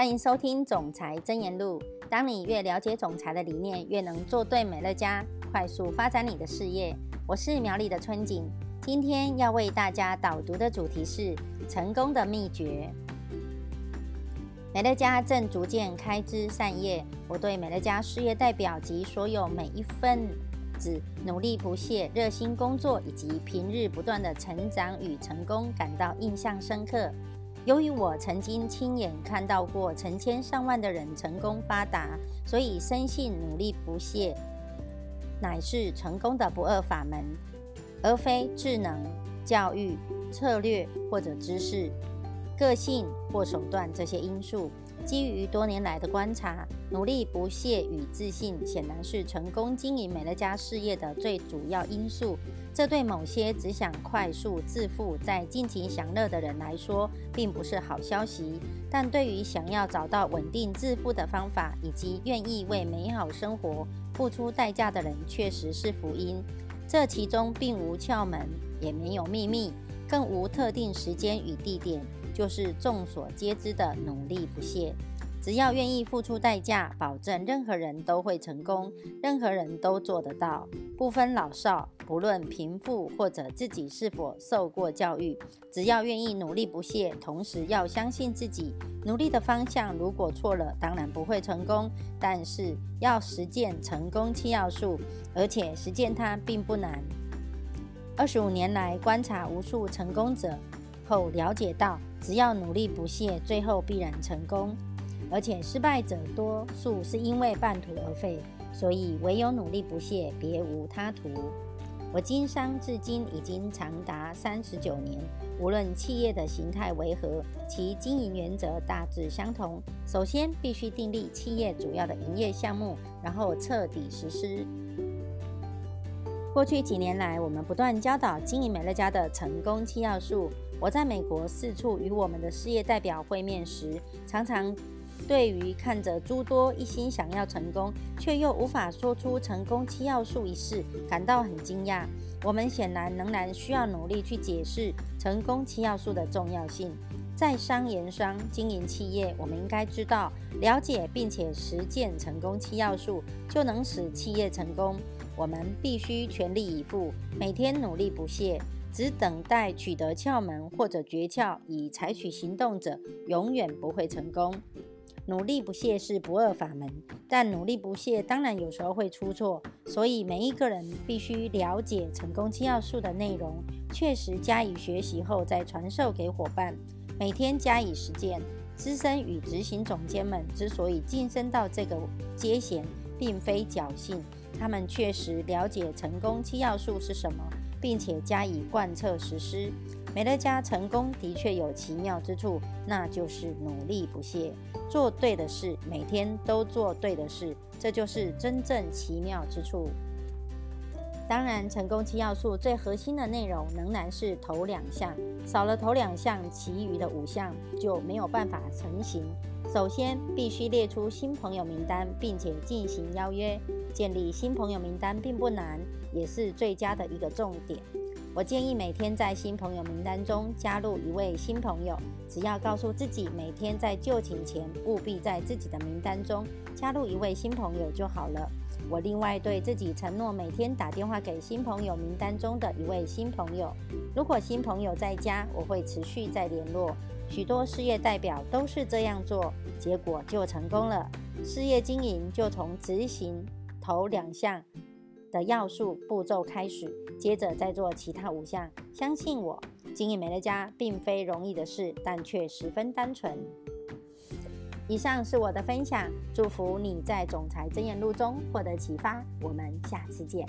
欢迎收听《总裁真言录》。当你越了解总裁的理念，越能做对美乐家，快速发展你的事业。我是苗栗的春景，今天要为大家导读的主题是成功的秘诀。美乐家正逐渐开枝散叶，我对美乐家事业代表及所有每一份子努力不懈、热心工作以及平日不断的成长与成功感到印象深刻。由于我曾经亲眼看到过成千上万的人成功发达，所以深信努力不懈乃是成功的不二法门，而非智能、教育、策略或者知识、个性或手段这些因素。基于多年来的观察，努力不懈与自信显然是成功经营美乐家事业的最主要因素。这对某些只想快速致富、在尽情享乐的人来说，并不是好消息；但对于想要找到稳定致富的方法，以及愿意为美好生活付出代价的人，确实是福音。这其中并无窍门，也没有秘密，更无特定时间与地点。就是众所皆知的努力不懈，只要愿意付出代价，保证任何人都会成功，任何人都做得到，不分老少，不论贫富或者自己是否受过教育，只要愿意努力不懈，同时要相信自己努力的方向，如果错了，当然不会成功，但是要实践成功七要素，而且实践它并不难。二十五年来观察无数成功者后，了解到。只要努力不懈，最后必然成功。而且失败者多数是因为半途而废，所以唯有努力不懈，别无他途。我经商至今已经长达三十九年，无论企业的形态为何，其经营原则大致相同。首先必须订立企业主要的营业项目，然后彻底实施。过去几年来，我们不断教导经营美乐家的成功七要素。我在美国四处与我们的事业代表会面时，常常对于看着诸多一心想要成功却又无法说出成功七要素一事感到很惊讶。我们显然仍然需要努力去解释成功七要素的重要性。在商言商、经营企业，我们应该知道、了解并且实践成功七要素，就能使企业成功。我们必须全力以赴，每天努力不懈。只等待取得窍门或者诀窍，以采取行动者，永远不会成功。努力不懈是不二法门，但努力不懈当然有时候会出错，所以每一个人必须了解成功七要素的内容，确实加以学习后再传授给伙伴，每天加以实践。资深与执行总监们之所以晋升到这个阶衔，并非侥幸，他们确实了解成功七要素是什么。并且加以贯彻实施，美乐家成功的确有奇妙之处，那就是努力不懈，做对的事，每天都做对的事，这就是真正奇妙之处。当然，成功七要素最核心的内容仍然是头两项，少了头两项，其余的五项就没有办法成型。首先，必须列出新朋友名单，并且进行邀约。建立新朋友名单并不难，也是最佳的一个重点。我建议每天在新朋友名单中加入一位新朋友，只要告诉自己每天在就寝前务必在自己的名单中加入一位新朋友就好了。我另外对自己承诺，每天打电话给新朋友名单中的一位新朋友。如果新朋友在家，我会持续再联络。许多事业代表都是这样做，结果就成功了。事业经营就从执行头两项的要素步骤开始，接着再做其他五项。相信我，经营美乐家并非容易的事，但却十分单纯。以上是我的分享，祝福你在总裁真言录中获得启发。我们下次见。